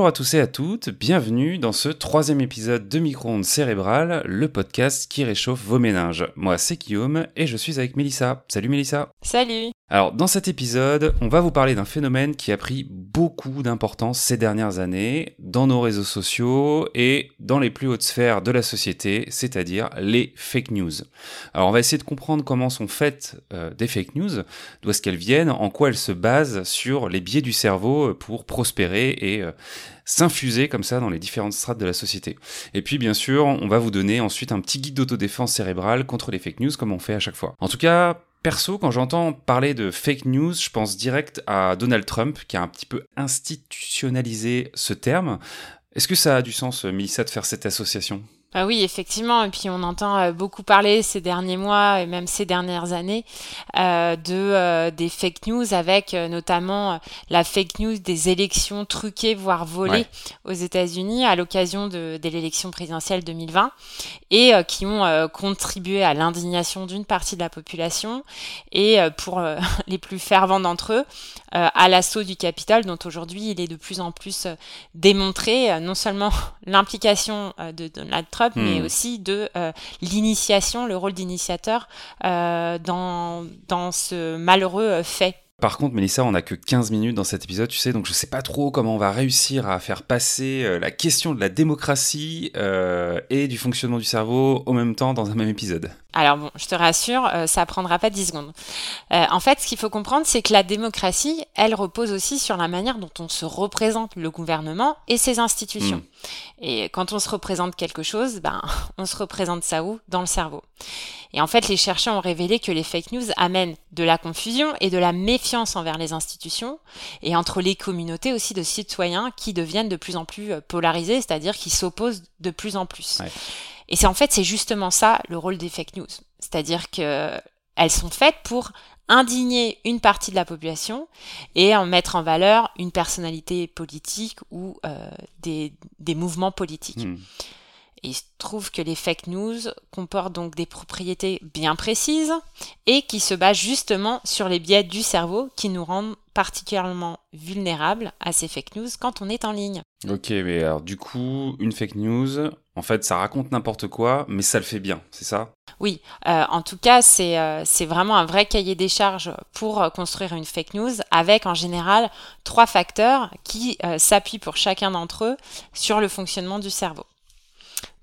Bonjour à tous et à toutes, bienvenue dans ce troisième épisode de Micro-ondes cérébrales, le podcast qui réchauffe vos méninges. Moi c'est Guillaume et je suis avec Mélissa. Salut Mélissa Salut Alors dans cet épisode, on va vous parler d'un phénomène qui a pris beaucoup d'importance ces dernières années dans nos réseaux sociaux et dans les plus hautes sphères de la société, c'est-à-dire les fake news. Alors on va essayer de comprendre comment sont faites euh, des fake news, d'où est-ce qu'elles viennent, en quoi elles se basent sur les biais du cerveau pour prospérer et euh, s'infuser comme ça dans les différentes strates de la société. Et puis bien sûr, on va vous donner ensuite un petit guide d'autodéfense cérébrale contre les fake news comme on fait à chaque fois. En tout cas, Perso, quand j'entends parler de fake news, je pense direct à Donald Trump, qui a un petit peu institutionnalisé ce terme. Est-ce que ça a du sens, Melissa, de faire cette association? Ah oui, effectivement. Et puis on entend euh, beaucoup parler ces derniers mois et même ces dernières années euh, de euh, des fake news, avec notamment la fake news des élections truquées voire volées aux États-Unis à l'occasion de, de l'élection présidentielle 2020 et qui ont contribué à l'indignation d'une partie de la population et pour les plus fervents d'entre eux à l'assaut du Capitole, dont aujourd'hui il est de plus en plus démontré non seulement l'implication de Donald Trump mais hmm. aussi de euh, l'initiation, le rôle d'initiateur euh, dans, dans ce malheureux euh, fait. Par contre, Mélissa, on n'a que 15 minutes dans cet épisode, tu sais, donc je sais pas trop comment on va réussir à faire passer la question de la démocratie et du fonctionnement du cerveau au même temps dans un même épisode. Alors bon, je te rassure, euh, ça prendra pas 10 secondes. Euh, en fait, ce qu'il faut comprendre, c'est que la démocratie, elle repose aussi sur la manière dont on se représente le gouvernement et ses institutions. Hmm. Et quand on se représente quelque chose, ben, on se représente ça où? Dans le cerveau. Et en fait, les chercheurs ont révélé que les fake news amènent de la confusion et de la méfiance envers les institutions et entre les communautés aussi de citoyens qui deviennent de plus en plus euh, polarisés, c'est-à-dire qui s'opposent de plus en plus. Et c'est en fait, c'est justement ça le rôle des fake news. C'est-à-dire que elles sont faites pour indigner une partie de la population et en mettre en valeur une personnalité politique ou euh, des, des, mouvements politiques. Hmm. Et il se trouve que les fake news comportent donc des propriétés bien précises et qui se basent justement sur les biais du cerveau qui nous rendent particulièrement vulnérables à ces fake news quand on est en ligne. Ok, mais alors du coup, une fake news, en fait, ça raconte n'importe quoi, mais ça le fait bien, c'est ça? Oui, euh, en tout cas, c'est euh, c'est vraiment un vrai cahier des charges pour euh, construire une fake news, avec en général trois facteurs qui s'appuient pour chacun d'entre eux sur le fonctionnement du cerveau.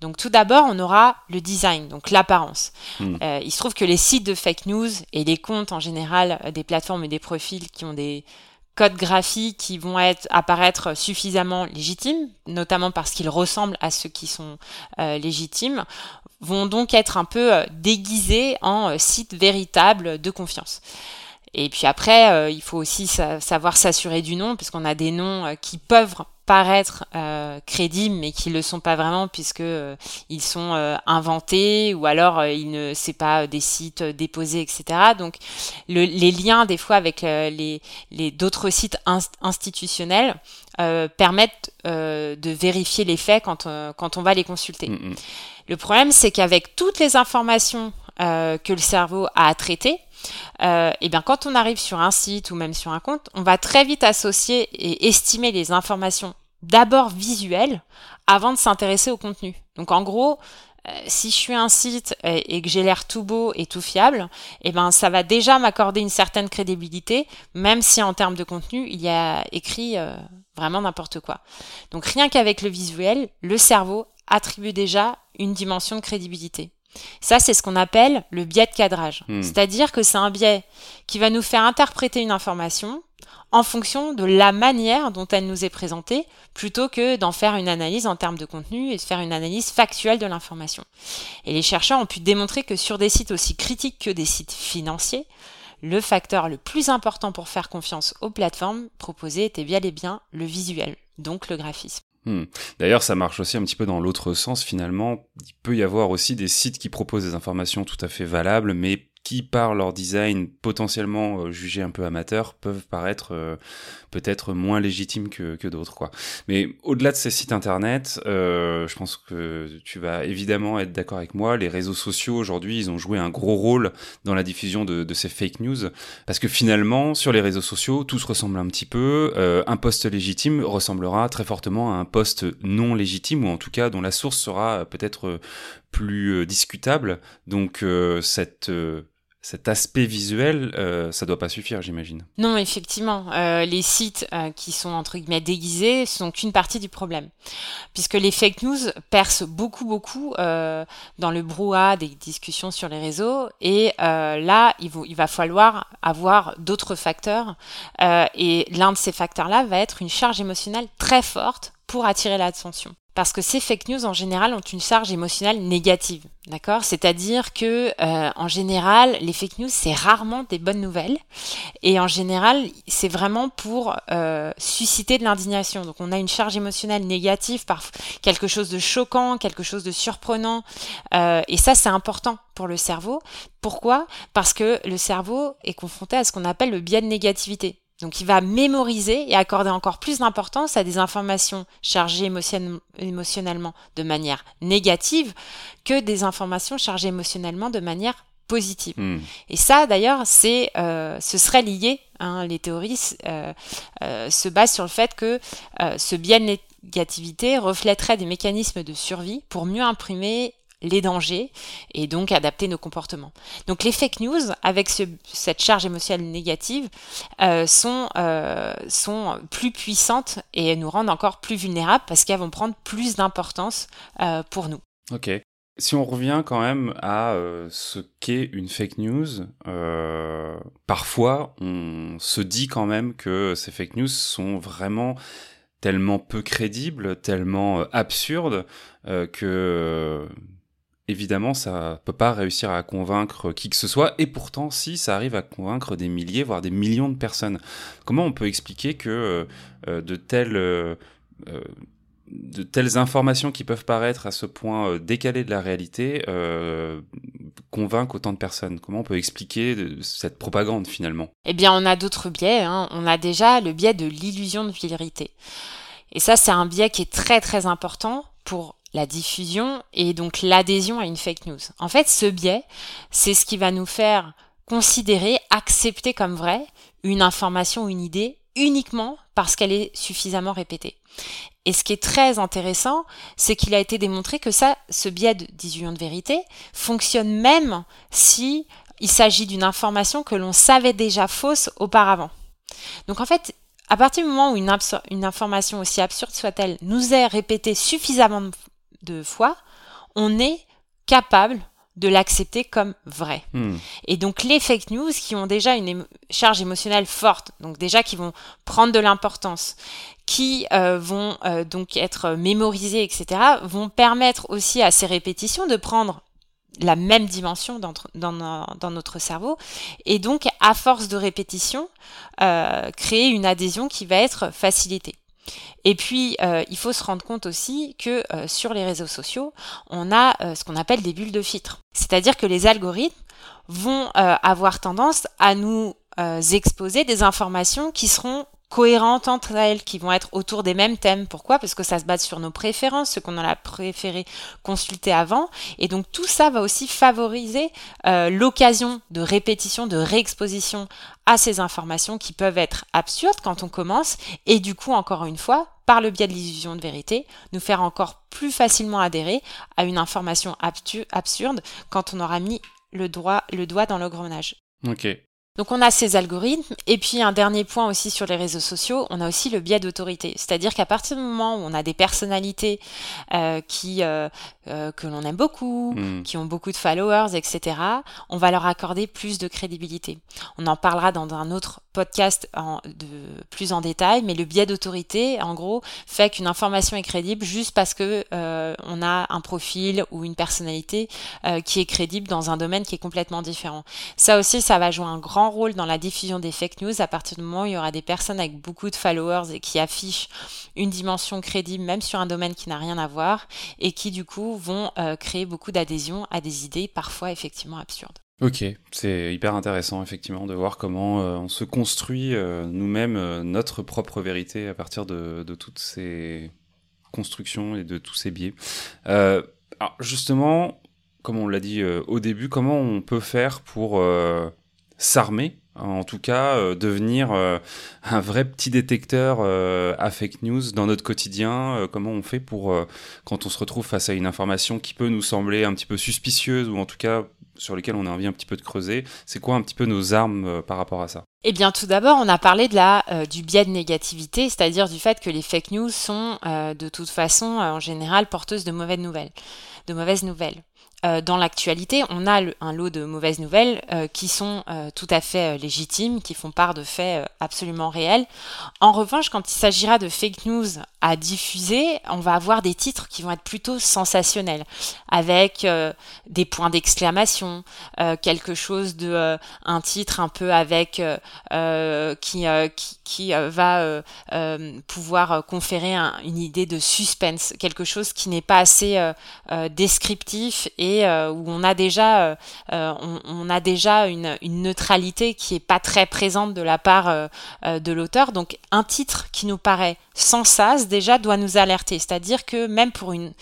Donc tout d'abord, on aura le design, donc l'apparence. Hmm. Euh, il se trouve que les sites de fake news et les comptes en général des plateformes et des profils qui ont des codes graphiques qui vont être, apparaître suffisamment légitimes, notamment parce qu'ils ressemblent à ceux qui sont euh, légitimes, vont donc être un peu déguisés en sites véritables de confiance. Et puis après, il faut aussi savoir s'assurer du nom, puisqu'on a des noms qui peuvent paraître euh, crédibles mais qui le sont pas vraiment puisque euh, ils sont euh, inventés ou alors euh, il ne c'est pas des sites déposés etc donc le, les liens des fois avec les, les d'autres sites institutionnels permettent de vérifier les faits quand quand on va les consulter. Le problème c'est qu'avec toutes les informations que le cerveau a à traiter euh, et bien quand on arrive sur un site ou même sur un compte, on va très vite associer et estimer les informations d'abord visuelles avant de s'intéresser au contenu. Donc en gros, euh, si je suis un site et, que j'ai l'air tout beau et tout fiable, eh ben ça va déjà m'accorder une certaine crédibilité, même si en termes de contenu il y a écrit euh, vraiment n'importe quoi. Donc rien qu'avec le visuel, le cerveau attribue déjà une dimension de crédibilité. Ça, c'est ce qu'on appelle le biais de cadrage. Hmm. C'est-à-dire que c'est un biais qui va nous faire interpréter une information en fonction de la manière dont elle nous est présentée, plutôt que d'en faire une analyse en termes de contenu et de faire une analyse factuelle de l'information. Et les chercheurs ont pu démontrer que sur des sites aussi critiques que des sites financiers, le facteur le plus important pour faire confiance aux plateformes proposées était bien et bien le visuel, donc le graphisme. Hmm. D'ailleurs, ça marche aussi un petit peu dans l'autre sens finalement. Il peut y avoir aussi des sites qui proposent des informations tout à fait valables, mais qui, par leur design potentiellement euh, jugés un peu amateurs, peuvent paraître euh, peut-être moins légitimes que, d'autres. Quoi. Mais au-delà de ces sites internet, euh, je pense que tu vas évidemment être d'accord avec moi, les réseaux sociaux aujourd'hui, ils ont joué un gros rôle dans la diffusion de, ces fake news, parce que finalement, sur les réseaux sociaux, tout se ressemble un petit peu. Un poste légitime ressemblera très fortement à un poste non légitime, ou en tout cas dont la source sera peut-être plus discutable. Donc cette cet aspect visuel, euh, ça doit pas suffire, j'imagine. Non, effectivement, euh, les sites euh, qui sont entre guillemets déguisés sont qu'une partie du problème, puisque les fake news percent beaucoup, beaucoup dans le brouhaha des discussions sur les réseaux, et là, il, il, va falloir avoir d'autres facteurs, et l'un de ces facteurs-là va être une charge émotionnelle très forte pour attirer l'attention parce que ces fake news en général ont une charge émotionnelle négative, d'accord? C'est-à-dire que euh, en général, les fake news c'est rarement des bonnes nouvelles, et en général c'est vraiment pour euh, susciter de l'indignation. Donc on a une charge émotionnelle négative par quelque chose de choquant, quelque chose de surprenant, euh, et ça c'est important pour le cerveau. Pourquoi? Parce que le cerveau est confronté à ce qu'on appelle le biais de négativité. Donc il va mémoriser et accorder encore plus d'importance à des informations chargées émotionnellement de manière négative que des informations chargées émotionnellement de manière positive. Hmm. Et ça, d'ailleurs, c'est, euh, ce serait lié. Hein, les théories euh, euh, se basent sur le fait que ce de négativité reflèterait des mécanismes de survie pour mieux imprimer les dangers et donc adapter nos comportements. Donc les fake news, avec cette charge émotionnelle négative, euh, sont, euh, sont plus puissantes et nous rendent encore plus vulnérables parce qu'elles vont prendre plus d'importance euh, pour nous. Ok. Si on revient quand même à ce qu'est une fake news, parfois on se dit quand même que ces fake news sont vraiment tellement peu crédibles, tellement absurdes, que évidemment, ça peut pas réussir à convaincre qui que ce soit, et pourtant, si ça arrive à convaincre des milliers, voire des millions de personnes, comment on peut expliquer que euh, euh, de telles euh, de telles informations qui peuvent paraître à ce point décalées de la réalité convainquent autant de personnes? Comment on peut expliquer cette propagande finalement? Eh bien, on a d'autres biais. Hein. On a déjà le biais de l'illusion de vérité. Et ça, c'est un biais qui est très très important pour la diffusion et donc l'adhésion à une fake news. En fait, ce biais, c'est ce qui va nous faire considérer, accepter comme vrai une information ou une idée uniquement parce qu'elle est suffisamment répétée. Et ce qui est très intéressant, c'est qu'il a été démontré que ça, ce biais de d'illusion de vérité, fonctionne même si il s'agit d'une information que l'on savait déjà fausse auparavant. Donc en fait, à partir du moment où une information aussi absurde soit-elle nous est répétée suffisamment de fois, on est capable de l'accepter comme vrai. Hmm. Et donc les fake news qui ont déjà une charge émotionnelle forte, donc déjà qui vont prendre de l'importance, qui euh, vont euh, donc être mémorisées, etc., vont permettre aussi à ces répétitions de prendre la même dimension dans, dans, notre cerveau et donc à force de répétition euh, créer une adhésion qui va être facilitée. Et puis, euh, il faut se rendre compte aussi que euh, sur les réseaux sociaux, on a euh, ce qu'on appelle des bulles de filtre. C'est-à-dire que les algorithmes vont avoir tendance à nous exposer des informations qui seront cohérentes entre elles, qui vont être autour des mêmes thèmes. Pourquoi? Parce que ça se base sur nos préférences, ce qu'on a préféré consulter avant. Et donc tout ça va aussi favoriser l'occasion de répétition, de réexposition à ces informations qui peuvent être absurdes quand on commence. Et du coup, encore une fois, par le biais de l'illusion de vérité, nous faire encore plus facilement adhérer à une information absurde quand on aura mis le, droit, le doigt dans l'engrenage. Ok. Donc on a ces algorithmes, et puis un dernier point aussi sur les réseaux sociaux, on a aussi le biais d'autorité. C'est-à-dire qu'à partir du moment où on a des personnalités euh, qui euh, euh, que l'on aime beaucoup, hmm. qui ont beaucoup de followers, etc., on va leur accorder plus de crédibilité. On en parlera dans un autre podcast en, de, plus en détail, mais le biais d'autorité, en gros, fait qu'une information est crédible juste parce que on a un profil ou une personnalité qui est crédible dans un domaine qui est complètement différent. Ça aussi, ça va jouer un grand rôle dans la diffusion des fake news à partir du moment où il y aura des personnes avec beaucoup de followers et qui affichent une dimension crédible même sur un domaine qui n'a rien à voir et qui du coup vont euh, créer beaucoup d'adhésion à des idées parfois effectivement absurdes. Ok, c'est hyper intéressant effectivement de voir comment euh, on se construit euh, nous-mêmes notre propre vérité à partir de, toutes ces constructions et de tous ces biais. alors justement, comme on l'a dit au début, comment on peut faire pour s'armer en tout cas devenir un vrai petit détecteur à fake news dans notre quotidien Comment on fait pour, quand on se retrouve face à une information qui peut nous sembler un petit peu suspicieuse ou en tout cas sur lesquels on a envie un petit peu de creuser. C'est quoi un petit peu nos armes euh, par rapport à ça? Eh bien, tout d'abord, on a parlé de la, euh, du biais de négativité, c'est-à-dire du fait que les fake news sont euh, de toute façon en général porteuses de mauvaises nouvelles. De mauvaises nouvelles. Euh, dans l'actualité, on a un lot de mauvaises nouvelles euh, qui sont euh, tout à fait légitimes, qui font part de faits absolument réels. En revanche, quand il s'agira de fake news à diffuser, on va avoir des titres qui vont être plutôt sensationnels, avec des points d'exclamation, quelque chose de un titre un peu avec qui, qui, va pouvoir conférer une idée de suspense, quelque chose qui n'est pas assez descriptif et euh, où on a déjà, euh, euh, une, neutralité qui est pas très présente de la part de l'auteur. Donc un titre qui nous paraît sans sas déjà doit nous alerter. C'est-à-dire que même pour une,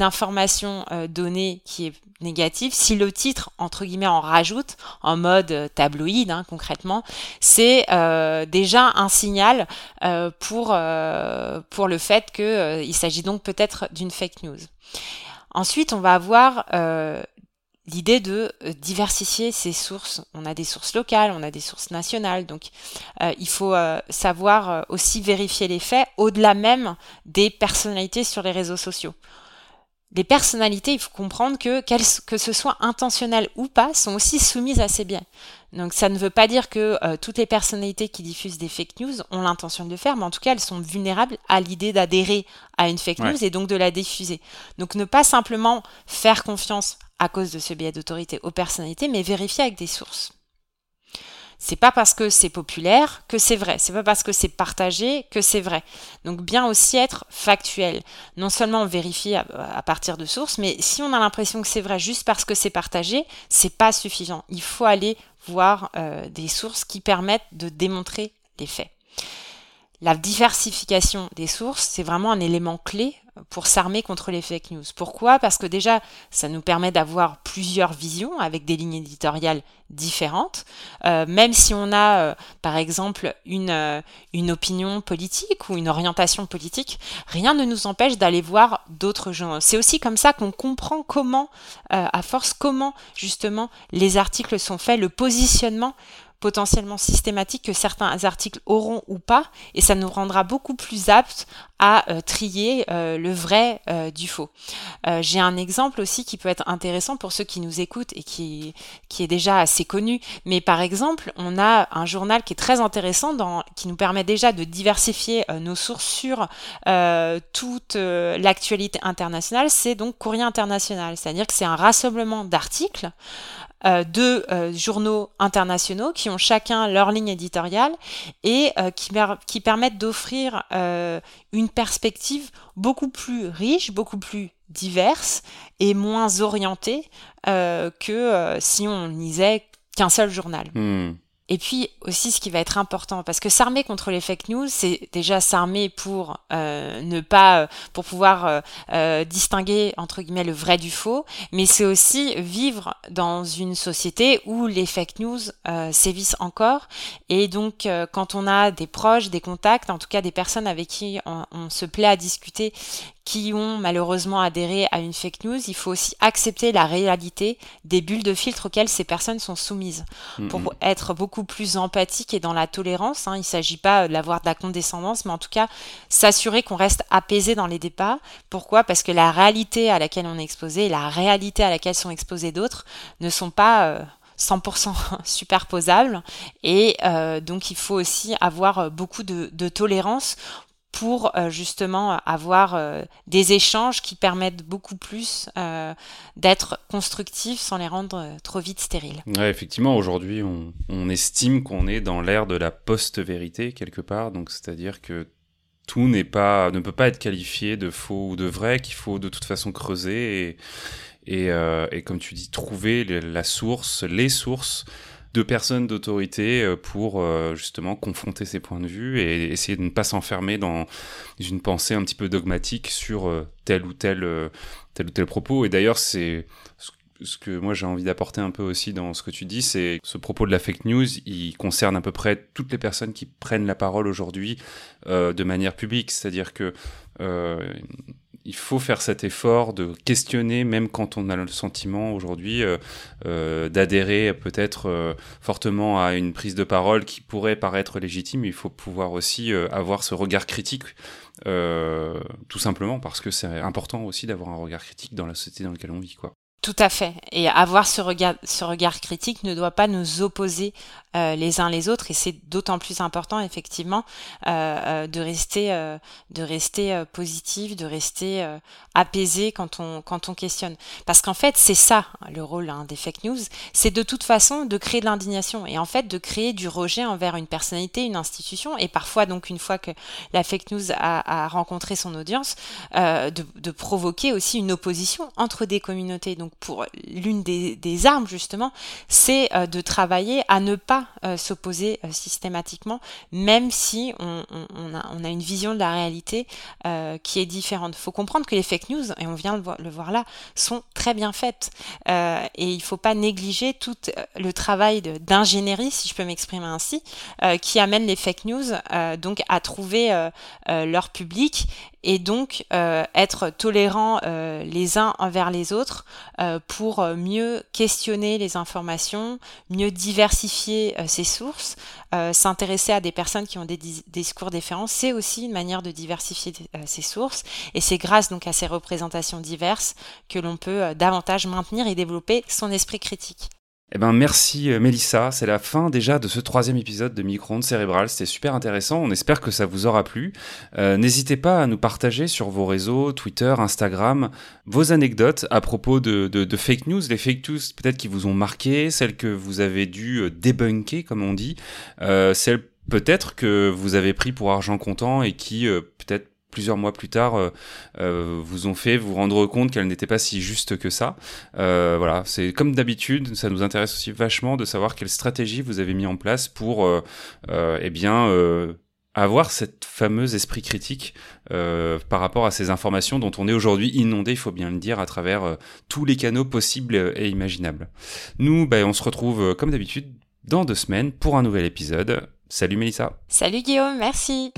information donnée qui est négative, si le titre, entre guillemets, en rajoute, en mode tabloïd hein, concrètement, c'est déjà un signal pour le fait qu'il s'agit donc peut-être d'une fake news. Ensuite, on va avoir euh, l'idée de euh, diversifier ses sources. On a des sources locales, on a des sources nationales, donc euh, il faut savoir aussi vérifier les faits au-delà même des personnalités sur les réseaux sociaux. Les personnalités, il faut comprendre que, que ce soit intentionnel ou pas, sont aussi soumises à ces biais. Donc ça ne veut pas dire que euh, toutes les personnalités qui diffusent des fake news ont l'intention de le faire, mais en tout cas elles sont vulnérables à l'idée d'adhérer à une fake news et donc de la diffuser. Donc ne pas simplement faire confiance à cause de ce biais d'autorité aux personnalités, mais vérifier avec des sources. C'est pas parce que c'est populaire que c'est vrai. C'est pas parce que c'est partagé que c'est vrai. Donc bien aussi être factuel. Non seulement vérifier à, partir de sources, mais si on a l'impression que c'est vrai juste parce que c'est partagé, c'est pas suffisant. Il faut aller voir euh, des sources qui permettent de démontrer les faits. La diversification des sources, c'est vraiment un élément clé pour s'armer contre les fake news. Pourquoi? Parce que déjà, ça nous permet d'avoir plusieurs visions avec des lignes éditoriales différentes. Euh, même si on a, euh, par exemple, une, euh, une opinion politique ou une orientation politique, rien ne nous empêche d'aller voir d'autres gens. C'est aussi comme ça qu'on comprend comment, à force, comment justement les articles sont faits, le positionnement potentiellement systématique que certains articles auront ou pas, et ça nous rendra beaucoup plus aptes à euh, trier euh, le vrai euh, du faux. J'ai un exemple aussi qui peut être intéressant pour ceux qui nous écoutent et qui, est déjà assez connu, mais par exemple, on a un journal qui est très intéressant, dans, qui nous permet déjà de diversifier nos sources sur toute l'actualité internationale, c'est donc Courrier International, c'est-à-dire que c'est un rassemblement d'articles euh, deux euh, journaux internationaux qui ont chacun leur ligne éditoriale et euh, qui, qui, permettent d'offrir une perspective beaucoup plus riche, beaucoup plus diverse et moins orientée que si on lisait qu'un seul journal. Hmm. Et puis aussi ce qui va être important, parce que s'armer contre les fake news, c'est déjà s'armer pour euh, ne pas, euh, pour pouvoir euh, distinguer entre guillemets le vrai du faux, mais c'est aussi vivre dans une société où les fake news euh, sévissent encore. Et donc quand on a des proches, des contacts, en tout cas des personnes avec qui on, on se plaît à discuter, qui ont malheureusement adhéré à une fake news, il faut aussi accepter la réalité des bulles de filtre auxquelles ces personnes sont soumises. Pour être beaucoup plus empathique et dans la tolérance, hein, il ne s'agit pas d'avoir de la condescendance, mais en tout cas s'assurer qu'on reste apaisé dans les débats. Pourquoi? Parce que la réalité à laquelle on est exposé et la réalité à laquelle sont exposés d'autres ne sont pas... 100% euh, superposables et euh, donc il faut aussi avoir beaucoup de, de tolérance pour euh, justement avoir euh, des échanges qui permettent beaucoup plus euh, d'être constructifs sans les rendre trop vite stériles. Effectivement, aujourd'hui, on, estime qu'on est dans l'ère de la post-vérité quelque part, donc c'est-à-dire que tout n'est pas, ne peut pas être qualifié de faux ou de vrai, qu'il faut de toute façon creuser et comme tu dis, trouver la source, les sources de personnes d'autorité euh, pour euh, justement confronter ces points de vue et essayer de ne pas s'enfermer dans une pensée un petit peu dogmatique sur euh, tel ou tel tel ou tel propos. Et d'ailleurs, c'est ce que moi j'ai envie d'apporter un peu aussi dans ce que tu dis, c'est ce propos de la fake news, il concerne à peu près toutes les personnes qui prennent la parole aujourd'hui de manière publique. C'est-à-dire que il faut faire cet effort de questionner, même quand on a le sentiment aujourd'hui euh, euh, d'adhérer peut-être euh, fortement à une prise de parole qui pourrait paraître légitime. Il faut pouvoir aussi avoir ce regard critique, tout simplement parce que c'est important aussi d'avoir un regard critique dans la société dans laquelle on vit, quoi. Tout à fait. Et avoir ce regard, ce regard critique ne doit pas nous opposer euh, les uns les autres. Et c'est d'autant plus important, effectivement, euh, euh de rester, euh, de rester positif, de rester apaisé quand on, quand on questionne. Parce qu'en fait, c'est ça le rôle hein, des fake news. C'est de toute façon de créer de l'indignation et en fait de créer du rejet envers une personnalité, une institution. Et parfois, donc, une fois que la fake news a, a rencontré son audience, de, de provoquer aussi une opposition entre des communautés. Pour l'une des, armes justement, c'est euh, de travailler à ne pas euh, s'opposer euh, systématiquement, même si on, a, une vision de la réalité qui est différente. Il faut comprendre que les fake news, et on vient le le voir là, sont très bien faites. et il ne faut pas négliger tout le travail d'ingénierie, si je peux m'exprimer ainsi, qui amène les fake news donc à trouver leur public et donc être tolérants les uns envers les autres euh, pour mieux questionner les informations, mieux diversifier ses sources, s'intéresser à des personnes qui ont des discours différents, c'est aussi une manière de diversifier ses sources et c'est grâce donc à ces représentations diverses que l'on peut davantage maintenir et développer son esprit critique. Eh ben merci euh, Mélissa, c'est la fin déjà de ce troisième épisode de Micro-ondes cérébrales, c'était super intéressant, on espère que ça vous aura plu. Euh, n'hésitez pas à nous partager sur vos réseaux, Twitter, Instagram, vos anecdotes à propos de, fake news, les fake news peut-être qui vous ont marqué, celles que vous avez dû euh, débunker comme on dit, celles peut-être que vous avez pris pour argent comptant et qui peut-être plusieurs mois plus tard euh, euh, vous ont fait vous rendre compte qu'elle n'était pas si juste que ça. Euh, voilà, c'est comme d'habitude, ça nous intéresse aussi vachement de savoir quelle stratégie vous avez mis en place pour eh bien avoir cette fameuse esprit critique par rapport à ces informations dont on est aujourd'hui inondé, il faut bien le dire, à travers tous les canaux possibles et imaginables. Nous, ben, on se retrouve comme d'habitude dans deux semaines pour un nouvel épisode. Salut Mélissa. Salut Guillaume, merci.